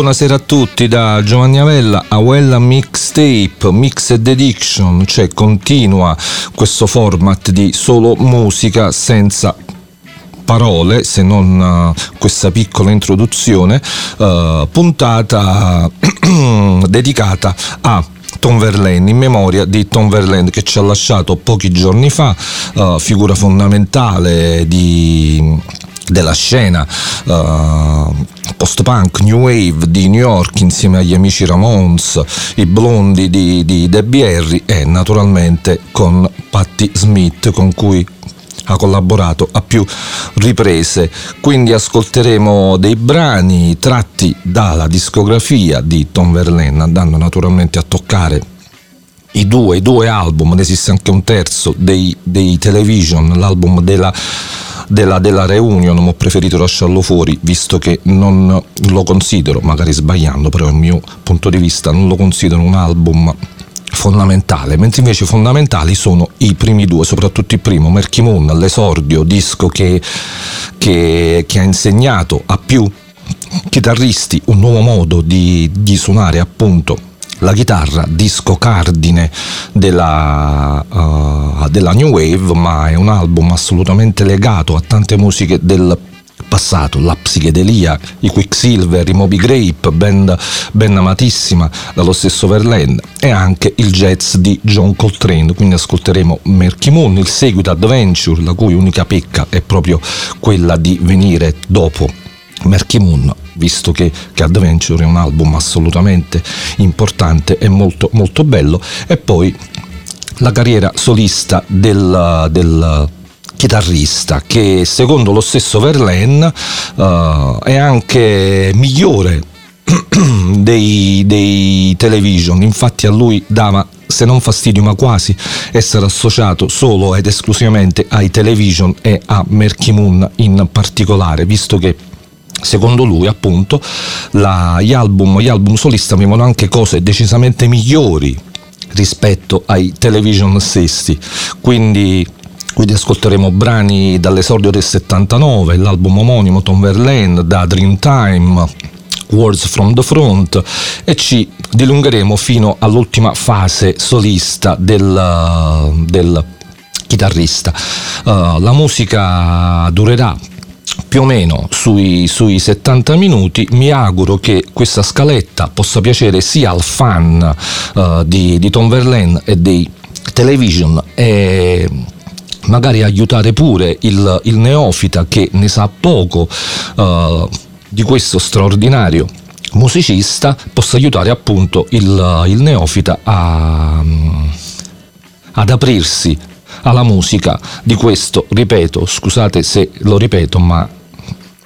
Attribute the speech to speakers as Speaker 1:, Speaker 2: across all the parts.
Speaker 1: Buonasera a tutti da Giovanni Avella, Awella Mixtape, Mixed Addiction, cioè continua questo format di solo musica senza parole, se non uh, questa piccola introduzione, uh, puntata dedicata a Tom Verlaine, in memoria di Tom Verlaine che ci ha lasciato pochi giorni fa, uh, figura fondamentale di della scena uh, post-punk, new wave di New York insieme agli amici Ramones, i blondi di, di Debbie Harry e naturalmente con Patti Smith con cui ha collaborato a più riprese. Quindi ascolteremo dei brani tratti dalla discografia di Tom Verlaine, andando naturalmente a toccare i due, i due album, ne esiste anche un terzo dei, dei television, l'album della della, della reunion, ma ho preferito lasciarlo fuori visto che non lo considero, magari sbagliando, però il mio punto di vista non lo considero un album fondamentale, mentre invece fondamentali sono i primi due, soprattutto il primo, Merky Moon, l'esordio, disco che, che, che ha insegnato a più chitarristi un nuovo modo di, di suonare appunto la chitarra, disco cardine della, uh, della New Wave, ma è un album assolutamente legato a tante musiche del passato, la psichedelia, i Quicksilver, i Moby Grape, band ben amatissima dallo stesso Verlaine e anche il jazz di John Coltrane, quindi ascolteremo Merky Moon, il seguito Adventure, la cui unica pecca è proprio quella di venire dopo Merky Moon visto che, che, Adventure è un album assolutamente importante e molto, molto bello, e poi la carriera solista del, del chitarrista che secondo lo stesso Verlaine uh, è anche migliore dei, dei, television, infatti a lui dava se non fastidio ma quasi essere associato solo ed esclusivamente ai television e a Merky Moon in particolare, visto che Secondo lui, appunto, la, gli, album, gli album solista avevano anche cose decisamente migliori rispetto ai television stessi. Quindi, quindi ascolteremo brani dall'esordio del 79, l'album omonimo Tom Verlaine, da Dreamtime, Words from the Front e ci dilungheremo fino all'ultima fase solista del, del chitarrista. Uh, la musica durerà più o meno sui, sui 70 minuti. Mi auguro che questa scaletta possa piacere sia al fan uh, di, di Tom Verlaine e dei television e magari aiutare pure il, il neofita che ne sa poco uh, di questo straordinario musicista possa aiutare appunto il, il neofita a, ad aprirsi alla musica di questo, ripeto, scusate se lo ripeto, ma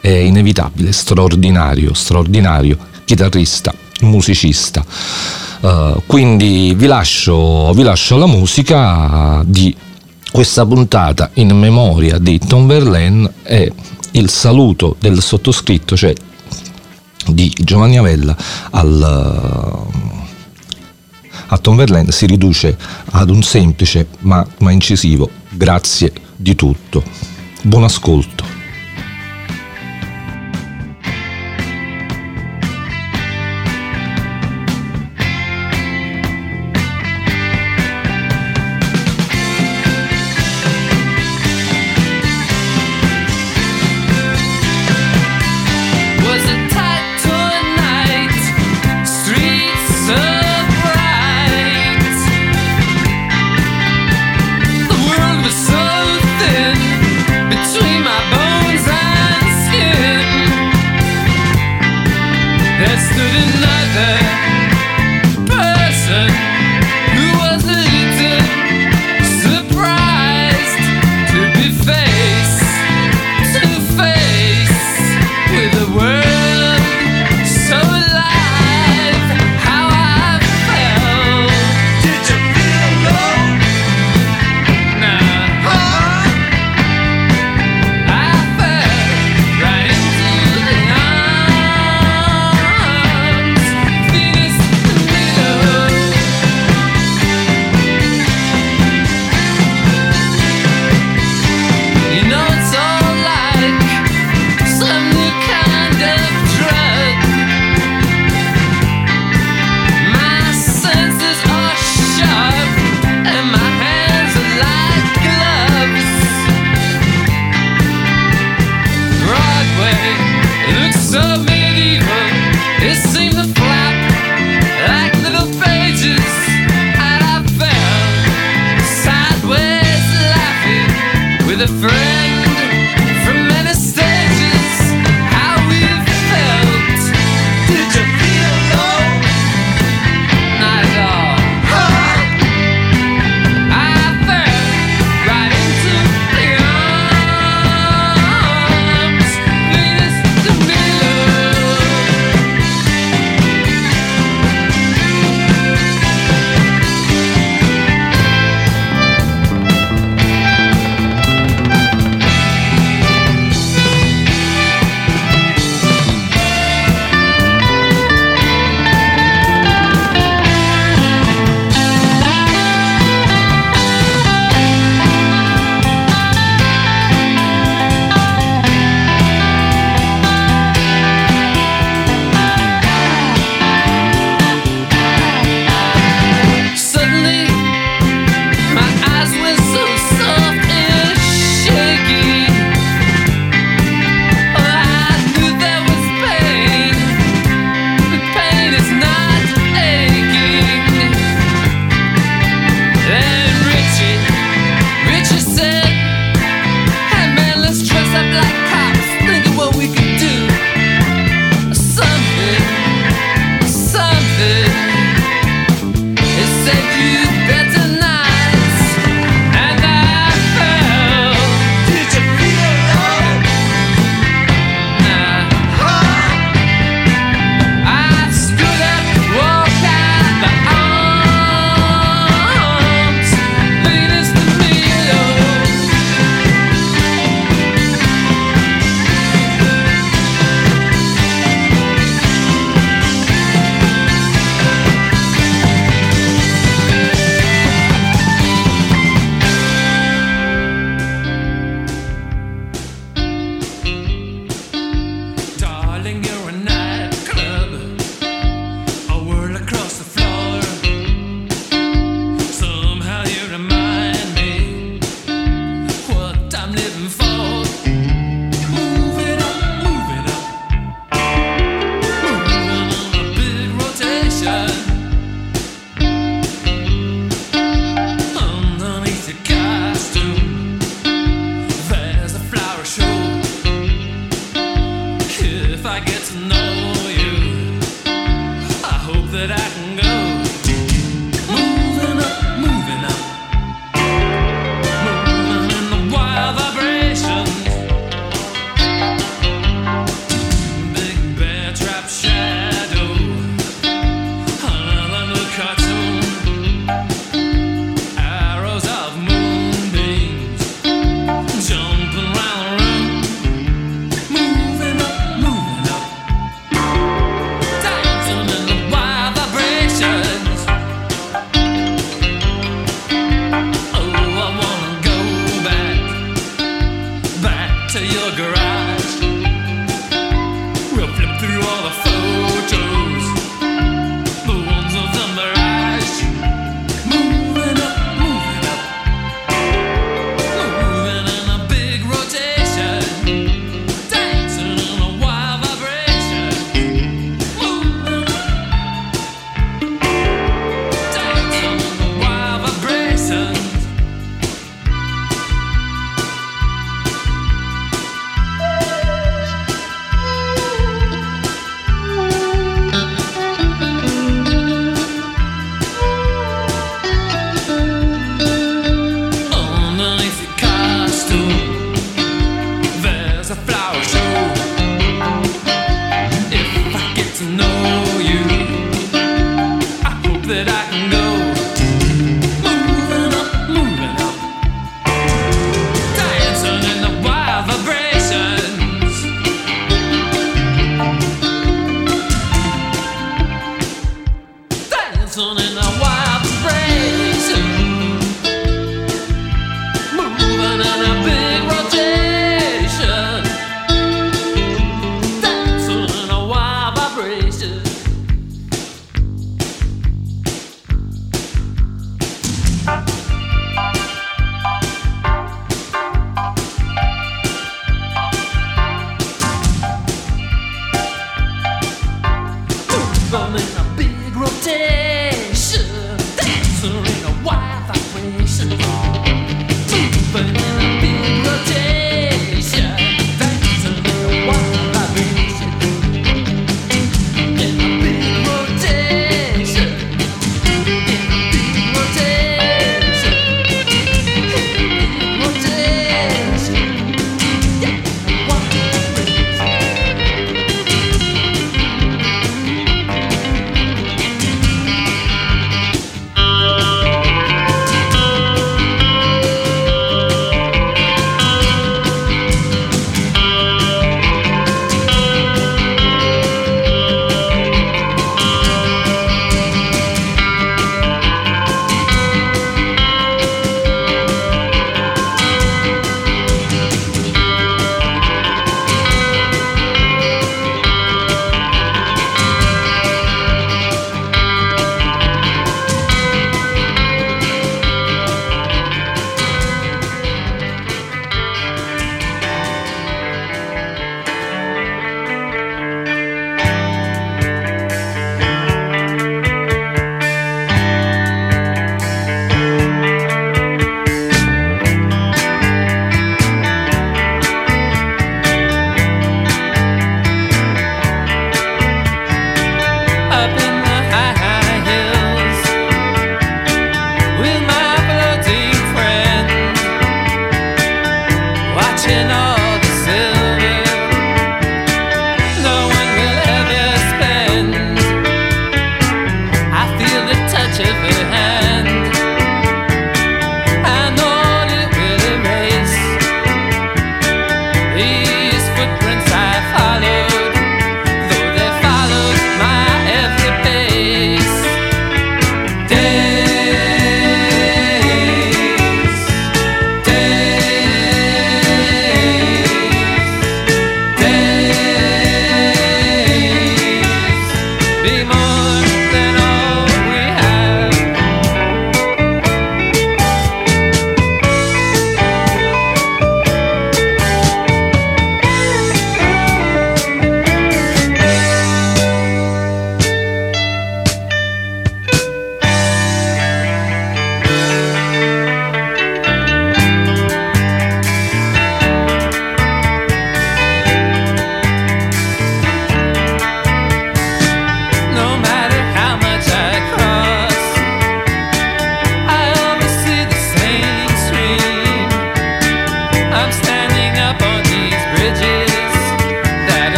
Speaker 1: è inevitabile, straordinario, straordinario chitarrista, musicista. Uh, quindi vi lascio, vi lascio la musica di questa puntata in memoria di Tom Verlaine e il saluto del sottoscritto, cioè di Giovanni Avella al a Tom Verlaine si riduce ad un semplice ma, ma incisivo grazie di tutto. Buon ascolto.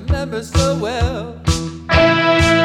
Speaker 2: Remember so well.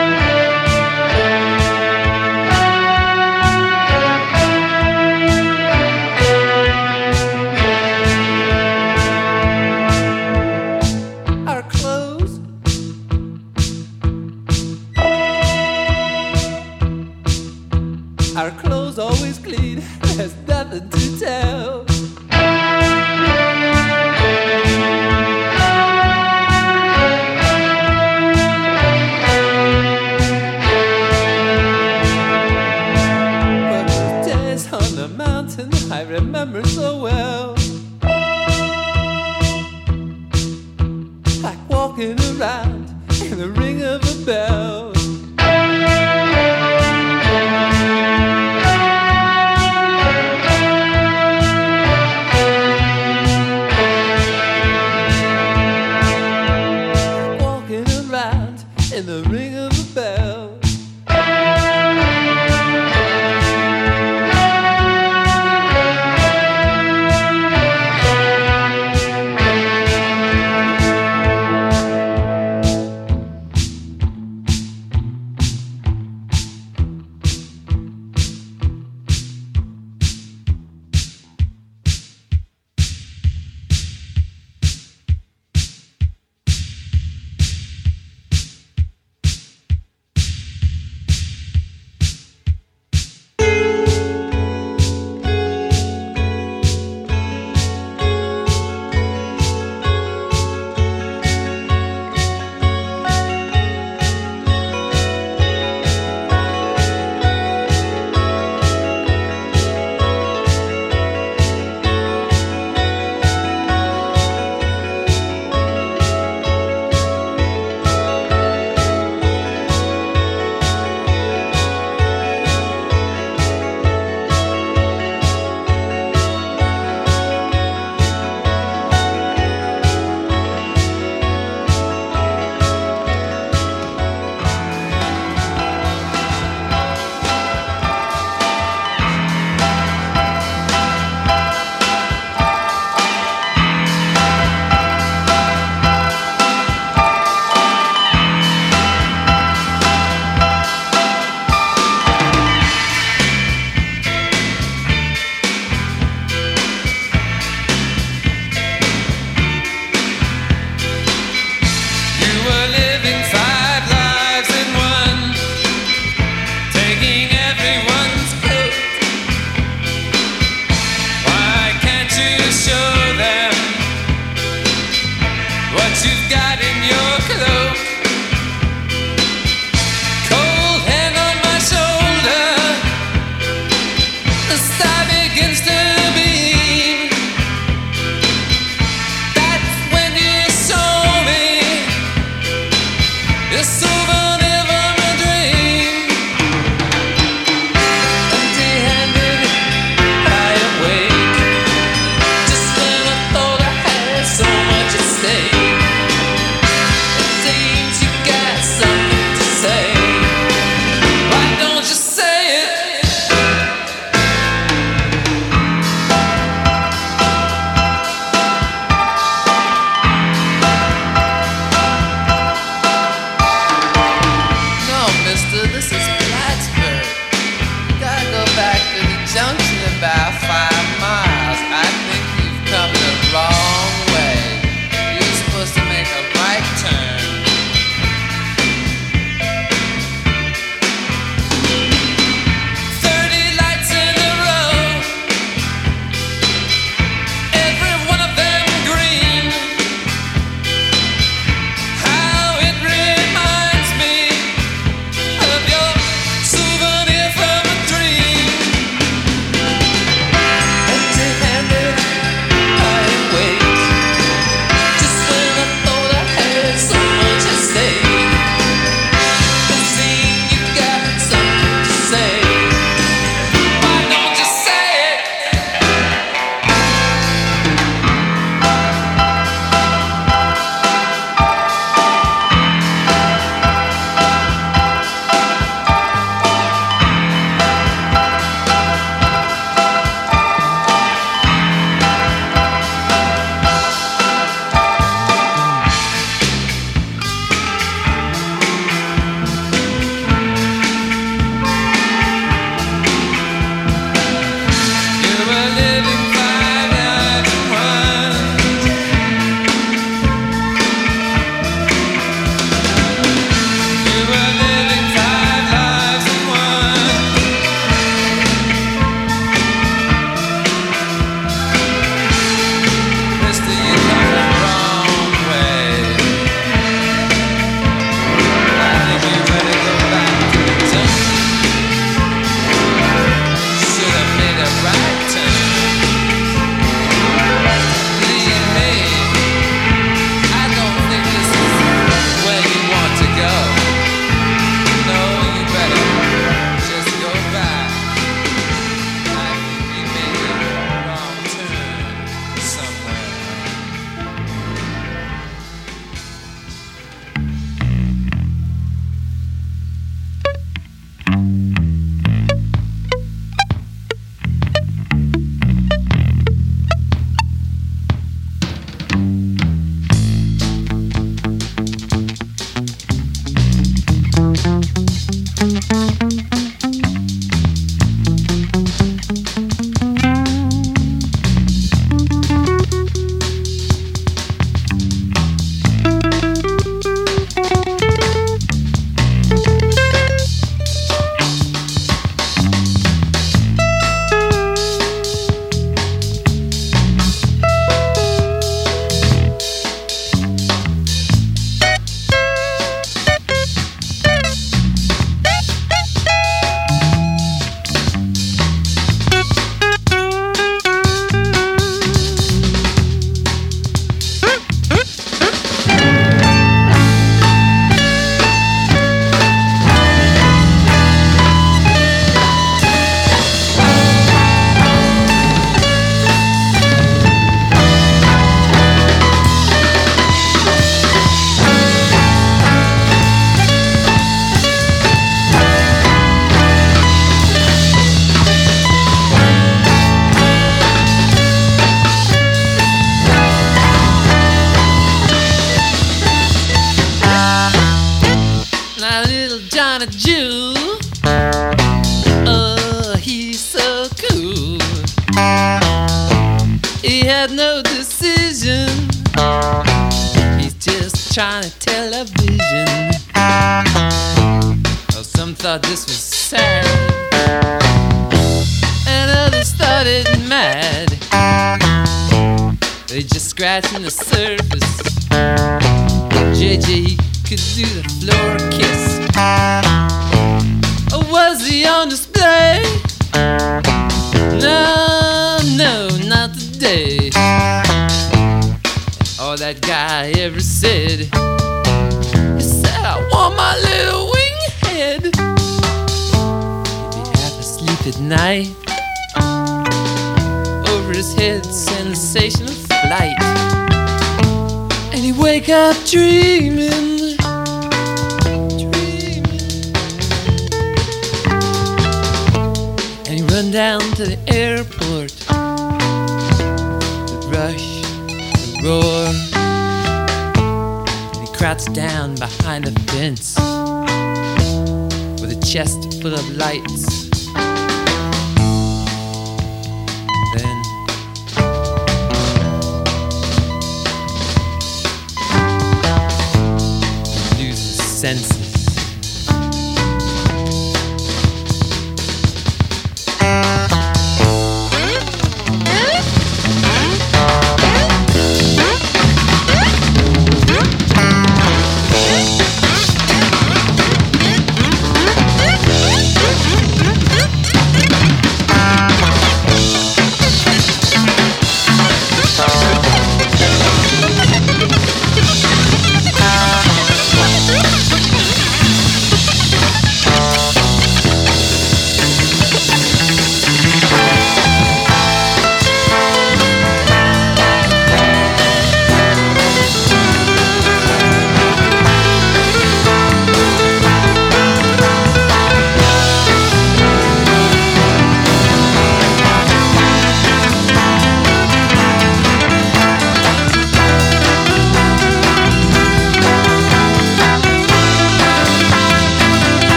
Speaker 2: sense.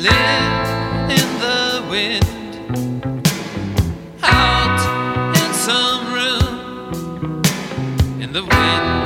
Speaker 2: live in the wind, out in some room in the wind.